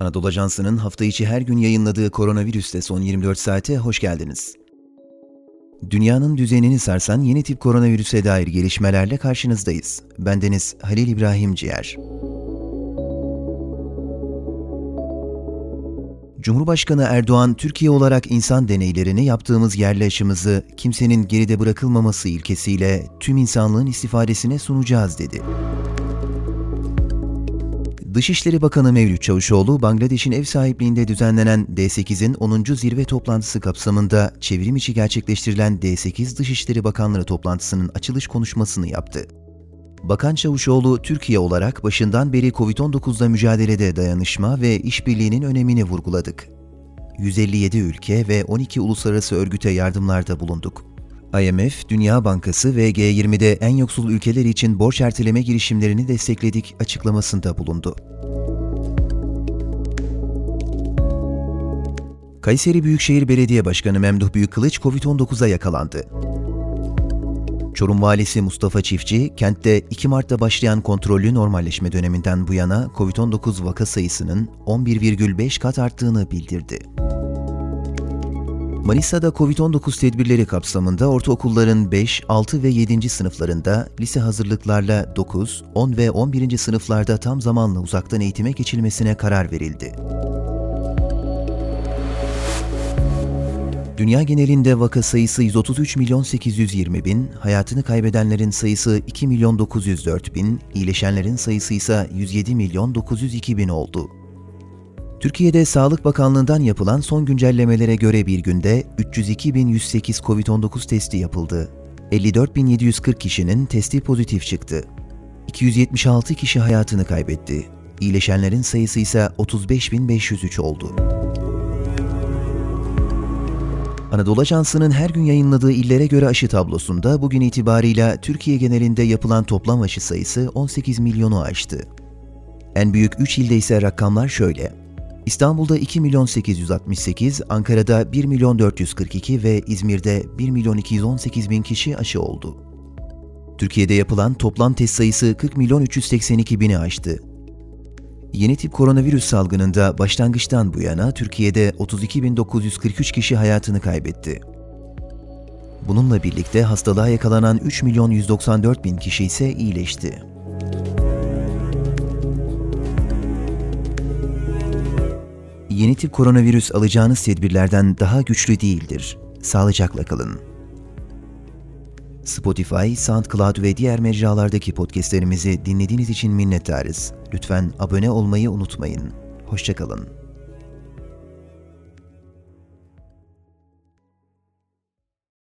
Anadolu Ajansı'nın hafta içi her gün yayınladığı koronavirüste son 24 saate hoş geldiniz. Dünyanın düzenini sarsan yeni tip koronavirüse dair gelişmelerle karşınızdayız. Bendeniz Halil İbrahim Ciğer. Cumhurbaşkanı Erdoğan, Türkiye olarak insan deneylerini yaptığımız aşımızı kimsenin geride bırakılmaması ilkesiyle tüm insanlığın istifadesine sunacağız dedi. Dışişleri Bakanı Mevlüt Çavuşoğlu, Bangladeş'in ev sahipliğinde düzenlenen D8'in 10. zirve toplantısı kapsamında çevrim içi gerçekleştirilen D8 Dışişleri Bakanları toplantısının açılış konuşmasını yaptı. Bakan Çavuşoğlu, Türkiye olarak başından beri COVID-19'da mücadelede dayanışma ve işbirliğinin önemini vurguladık. 157 ülke ve 12 uluslararası örgüte yardımlarda bulunduk. IMF, Dünya Bankası ve G20'de en yoksul ülkeler için borç erteleme girişimlerini destekledik açıklamasında bulundu. Kayseri Büyükşehir Belediye Başkanı Memduh Büyükkılıç COVID-19'a yakalandı. Çorum Valisi Mustafa Çiftçi, kentte 2 Mart'ta başlayan kontrollü normalleşme döneminden bu yana COVID-19 vaka sayısının 11,5 kat arttığını bildirdi. Manisa'da COVID-19 tedbirleri kapsamında ortaokulların 5, 6 ve 7. sınıflarında, lise hazırlıklarla 9, 10 ve 11. sınıflarda tam zamanlı uzaktan eğitime geçilmesine karar verildi. Dünya genelinde vaka sayısı 133 milyon 820 bin, hayatını kaybedenlerin sayısı 2 milyon 904 bin, iyileşenlerin sayısı ise 107 milyon 902 bin oldu. Türkiye'de Sağlık Bakanlığı'ndan yapılan son güncellemelere göre bir günde 302.108 COVID-19 testi yapıldı. 54.740 kişinin testi pozitif çıktı. 276 kişi hayatını kaybetti. İyileşenlerin sayısı ise 35.503 oldu. Anadolu Ajansı'nın her gün yayınladığı illere göre aşı tablosunda bugün itibarıyla Türkiye genelinde yapılan toplam aşı sayısı 18 milyonu aştı. En büyük 3 ilde ise rakamlar şöyle. İstanbul'da 2 milyon 868, Ankara'da 1 milyon 442 ve İzmir'de 1 milyon 218 bin kişi aşı oldu. Türkiye'de yapılan toplam test sayısı 40 milyon 382 bini aştı. Yeni tip koronavirüs salgınında başlangıçtan bu yana Türkiye'de 32.943 kişi hayatını kaybetti. Bununla birlikte hastalığa yakalanan 3 milyon 194 bin kişi ise iyileşti. Yeni tip koronavirüs alacağınız tedbirlerden daha güçlü değildir. Sağlıcakla kalın. Spotify, SoundCloud ve diğer mecralardaki podcastlerimizi dinlediğiniz için minnettarız. Lütfen abone olmayı unutmayın. Hoşçakalın.